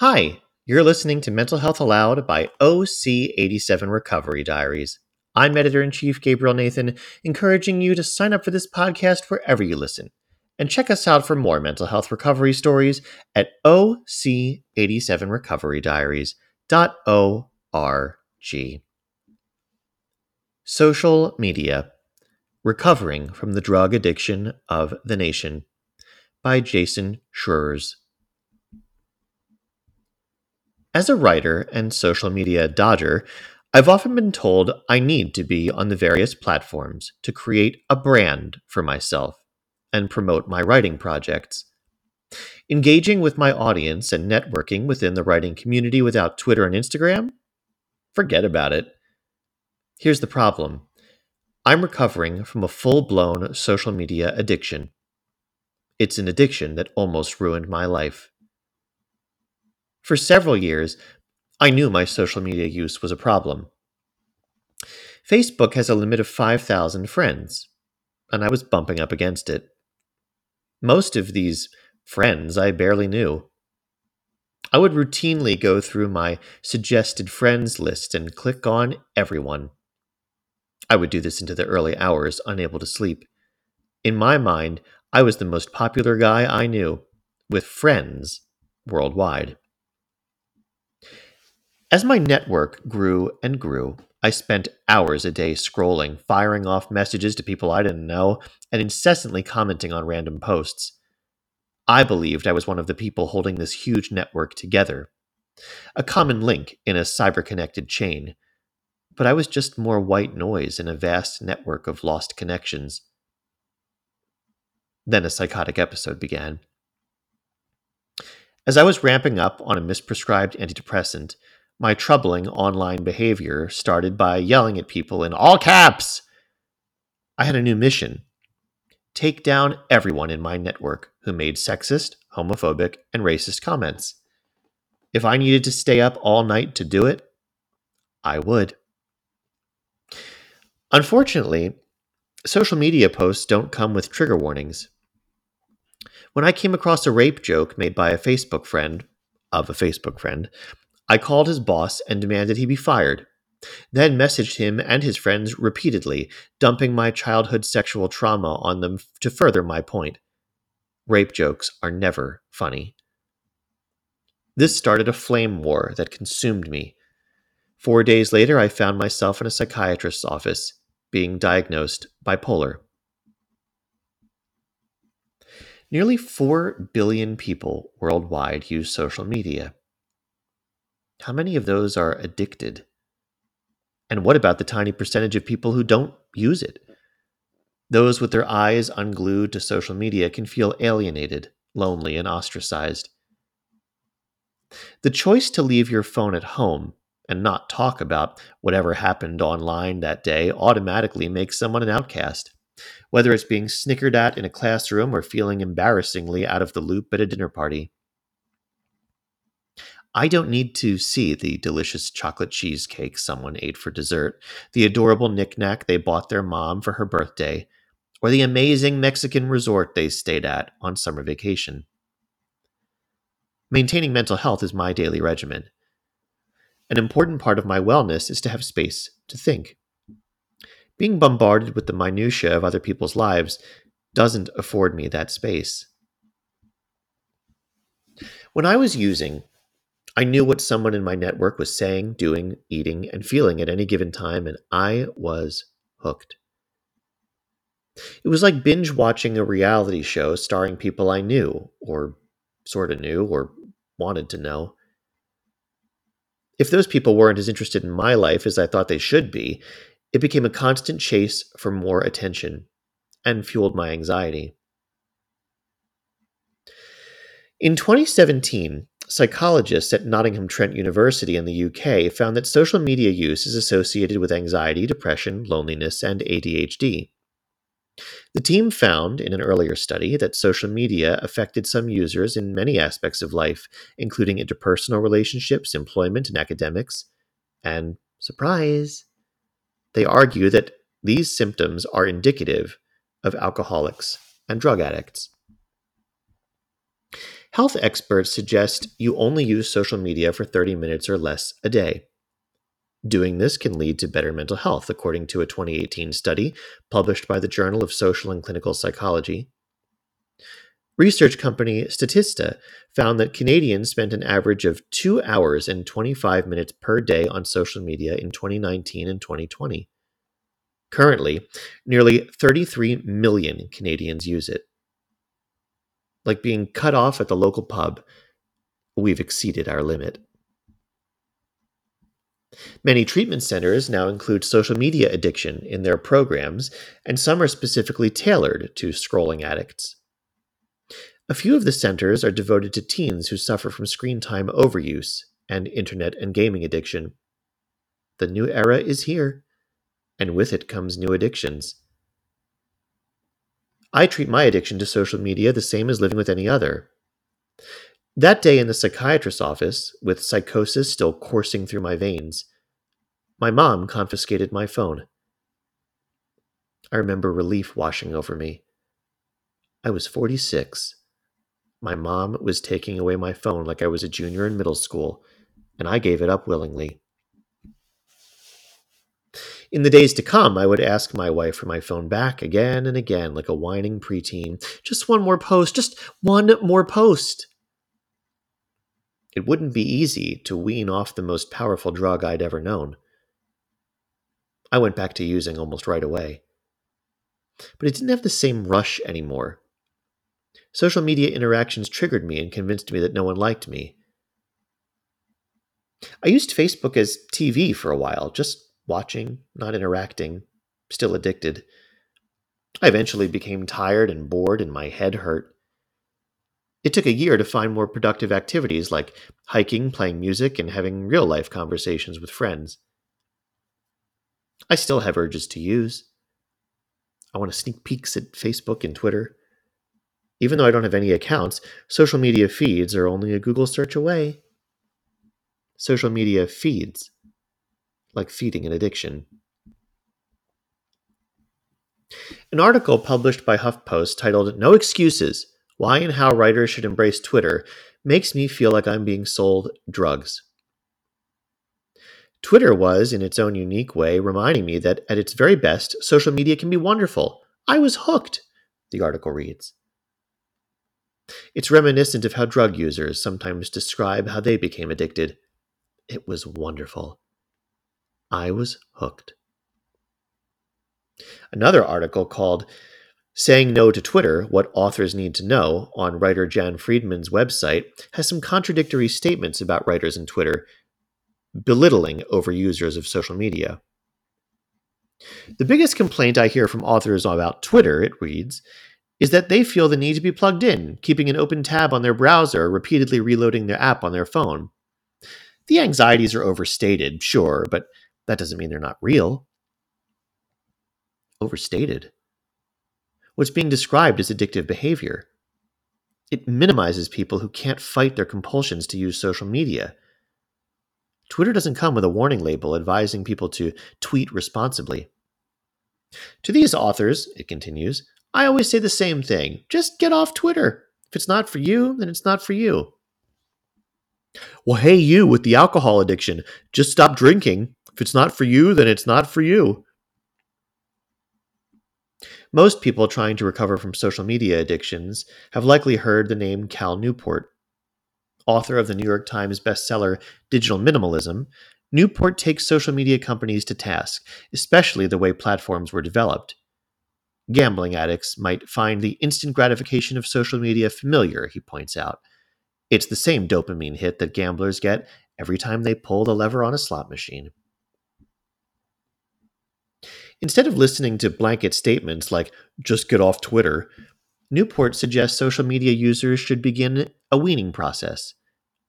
Hi, you're listening to Mental Health Aloud by OC87 Recovery Diaries. I'm Editor in Chief Gabriel Nathan, encouraging you to sign up for this podcast wherever you listen. And check us out for more mental health recovery stories at OC87recoverydiaries.org. Social Media Recovering from the Drug Addiction of the Nation by Jason Schreurs. As a writer and social media dodger, I've often been told I need to be on the various platforms to create a brand for myself and promote my writing projects. Engaging with my audience and networking within the writing community without Twitter and Instagram? Forget about it. Here's the problem I'm recovering from a full blown social media addiction. It's an addiction that almost ruined my life. For several years, I knew my social media use was a problem. Facebook has a limit of 5,000 friends, and I was bumping up against it. Most of these friends I barely knew. I would routinely go through my suggested friends list and click on everyone. I would do this into the early hours, unable to sleep. In my mind, I was the most popular guy I knew, with friends worldwide. As my network grew and grew, I spent hours a day scrolling, firing off messages to people I didn't know, and incessantly commenting on random posts. I believed I was one of the people holding this huge network together, a common link in a cyber connected chain. But I was just more white noise in a vast network of lost connections. Then a psychotic episode began. As I was ramping up on a misprescribed antidepressant, my troubling online behavior started by yelling at people in all caps. I had a new mission take down everyone in my network who made sexist, homophobic, and racist comments. If I needed to stay up all night to do it, I would. Unfortunately, social media posts don't come with trigger warnings. When I came across a rape joke made by a Facebook friend of a Facebook friend, I called his boss and demanded he be fired, then messaged him and his friends repeatedly, dumping my childhood sexual trauma on them to further my point. Rape jokes are never funny. This started a flame war that consumed me. Four days later, I found myself in a psychiatrist's office, being diagnosed bipolar. Nearly 4 billion people worldwide use social media. How many of those are addicted? And what about the tiny percentage of people who don't use it? Those with their eyes unglued to social media can feel alienated, lonely, and ostracized. The choice to leave your phone at home and not talk about whatever happened online that day automatically makes someone an outcast, whether it's being snickered at in a classroom or feeling embarrassingly out of the loop at a dinner party. I don't need to see the delicious chocolate cheesecake someone ate for dessert, the adorable knickknack they bought their mom for her birthday, or the amazing Mexican resort they stayed at on summer vacation. Maintaining mental health is my daily regimen. An important part of my wellness is to have space to think. Being bombarded with the minutiae of other people's lives doesn't afford me that space. When I was using I knew what someone in my network was saying, doing, eating, and feeling at any given time, and I was hooked. It was like binge watching a reality show starring people I knew, or sort of knew, or wanted to know. If those people weren't as interested in my life as I thought they should be, it became a constant chase for more attention and fueled my anxiety. In 2017, Psychologists at Nottingham Trent University in the UK found that social media use is associated with anxiety, depression, loneliness, and ADHD. The team found in an earlier study that social media affected some users in many aspects of life, including interpersonal relationships, employment, and academics. And surprise, they argue that these symptoms are indicative of alcoholics and drug addicts. Health experts suggest you only use social media for 30 minutes or less a day. Doing this can lead to better mental health, according to a 2018 study published by the Journal of Social and Clinical Psychology. Research company Statista found that Canadians spent an average of 2 hours and 25 minutes per day on social media in 2019 and 2020. Currently, nearly 33 million Canadians use it. Like being cut off at the local pub, we've exceeded our limit. Many treatment centers now include social media addiction in their programs, and some are specifically tailored to scrolling addicts. A few of the centers are devoted to teens who suffer from screen time overuse and internet and gaming addiction. The new era is here, and with it comes new addictions. I treat my addiction to social media the same as living with any other. That day in the psychiatrist's office, with psychosis still coursing through my veins, my mom confiscated my phone. I remember relief washing over me. I was 46. My mom was taking away my phone like I was a junior in middle school, and I gave it up willingly. In the days to come, I would ask my wife for my phone back again and again, like a whining preteen. Just one more post, just one more post. It wouldn't be easy to wean off the most powerful drug I'd ever known. I went back to using almost right away. But it didn't have the same rush anymore. Social media interactions triggered me and convinced me that no one liked me. I used Facebook as TV for a while, just watching, not interacting, still addicted. I eventually became tired and bored, and my head hurt. It took a year to find more productive activities like hiking, playing music, and having real life conversations with friends. I still have urges to use. I want to sneak peeks at Facebook and Twitter. Even though I don't have any accounts, social media feeds are only a Google search away. Social media feeds like feeding an addiction. An article published by HuffPost titled No Excuses Why and How Writers Should Embrace Twitter makes me feel like I'm being sold drugs. Twitter was, in its own unique way, reminding me that at its very best, social media can be wonderful. I was hooked, the article reads. It's reminiscent of how drug users sometimes describe how they became addicted. It was wonderful. I was hooked. Another article called Saying No to Twitter What Authors Need to Know on writer Jane Friedman's website has some contradictory statements about writers and Twitter, belittling over users of social media. The biggest complaint I hear from authors about Twitter, it reads, is that they feel the need to be plugged in, keeping an open tab on their browser, repeatedly reloading their app on their phone. The anxieties are overstated, sure, but that doesn't mean they're not real. Overstated. What's being described is addictive behavior. It minimizes people who can't fight their compulsions to use social media. Twitter doesn't come with a warning label advising people to tweet responsibly. To these authors, it continues, I always say the same thing just get off Twitter. If it's not for you, then it's not for you. Well, hey, you with the alcohol addiction, just stop drinking. If it's not for you, then it's not for you. Most people trying to recover from social media addictions have likely heard the name Cal Newport. Author of the New York Times bestseller Digital Minimalism, Newport takes social media companies to task, especially the way platforms were developed. Gambling addicts might find the instant gratification of social media familiar, he points out. It's the same dopamine hit that gamblers get every time they pull the lever on a slot machine. Instead of listening to blanket statements like, just get off Twitter, Newport suggests social media users should begin a weaning process.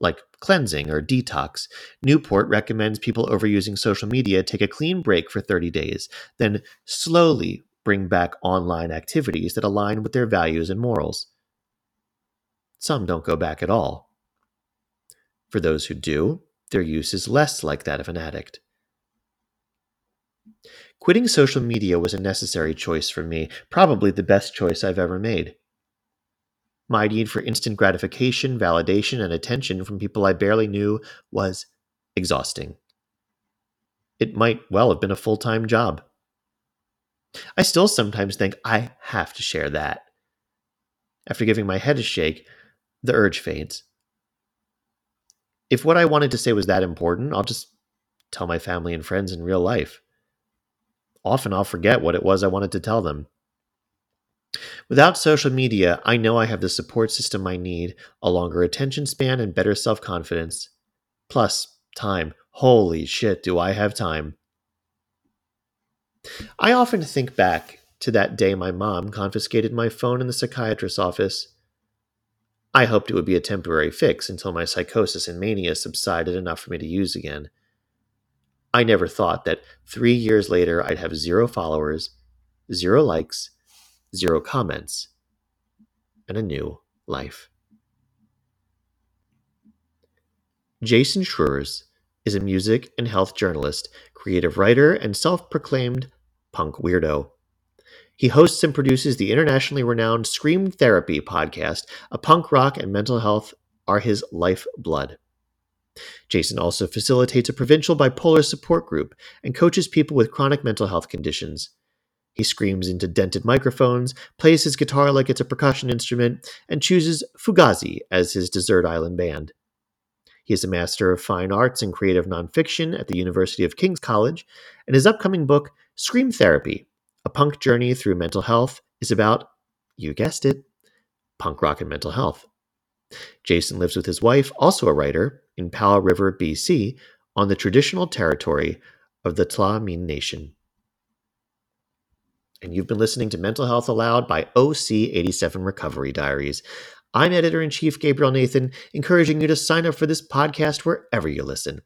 Like cleansing or detox, Newport recommends people overusing social media take a clean break for 30 days, then slowly bring back online activities that align with their values and morals. Some don't go back at all. For those who do, their use is less like that of an addict. Quitting social media was a necessary choice for me, probably the best choice I've ever made. My need for instant gratification, validation, and attention from people I barely knew was exhausting. It might well have been a full time job. I still sometimes think I have to share that. After giving my head a shake, the urge fades. If what I wanted to say was that important, I'll just tell my family and friends in real life. Often I'll forget what it was I wanted to tell them. Without social media, I know I have the support system I need, a longer attention span, and better self confidence. Plus, time. Holy shit, do I have time? I often think back to that day my mom confiscated my phone in the psychiatrist's office. I hoped it would be a temporary fix until my psychosis and mania subsided enough for me to use again. I never thought that three years later I'd have zero followers, zero likes, zero comments, and a new life. Jason Schreurs is a music and health journalist, creative writer, and self proclaimed punk weirdo. He hosts and produces the internationally renowned Scream Therapy podcast. A punk rock and mental health are his lifeblood. Jason also facilitates a provincial bipolar support group and coaches people with chronic mental health conditions. He screams into dented microphones, plays his guitar like it's a percussion instrument, and chooses Fugazi as his desert island band. He is a Master of Fine Arts and Creative Nonfiction at the University of King's College, and his upcoming book, Scream Therapy A Punk Journey Through Mental Health, is about, you guessed it, punk rock and mental health. Jason lives with his wife, also a writer, in Powell River, BC, on the traditional territory of the Tla'amin Nation. And you've been listening to Mental Health Aloud by OC87 Recovery Diaries. I'm editor in chief Gabriel Nathan, encouraging you to sign up for this podcast wherever you listen.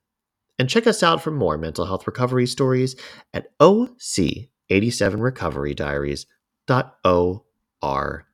And check us out for more mental health recovery stories at OC87recoverydiaries.org.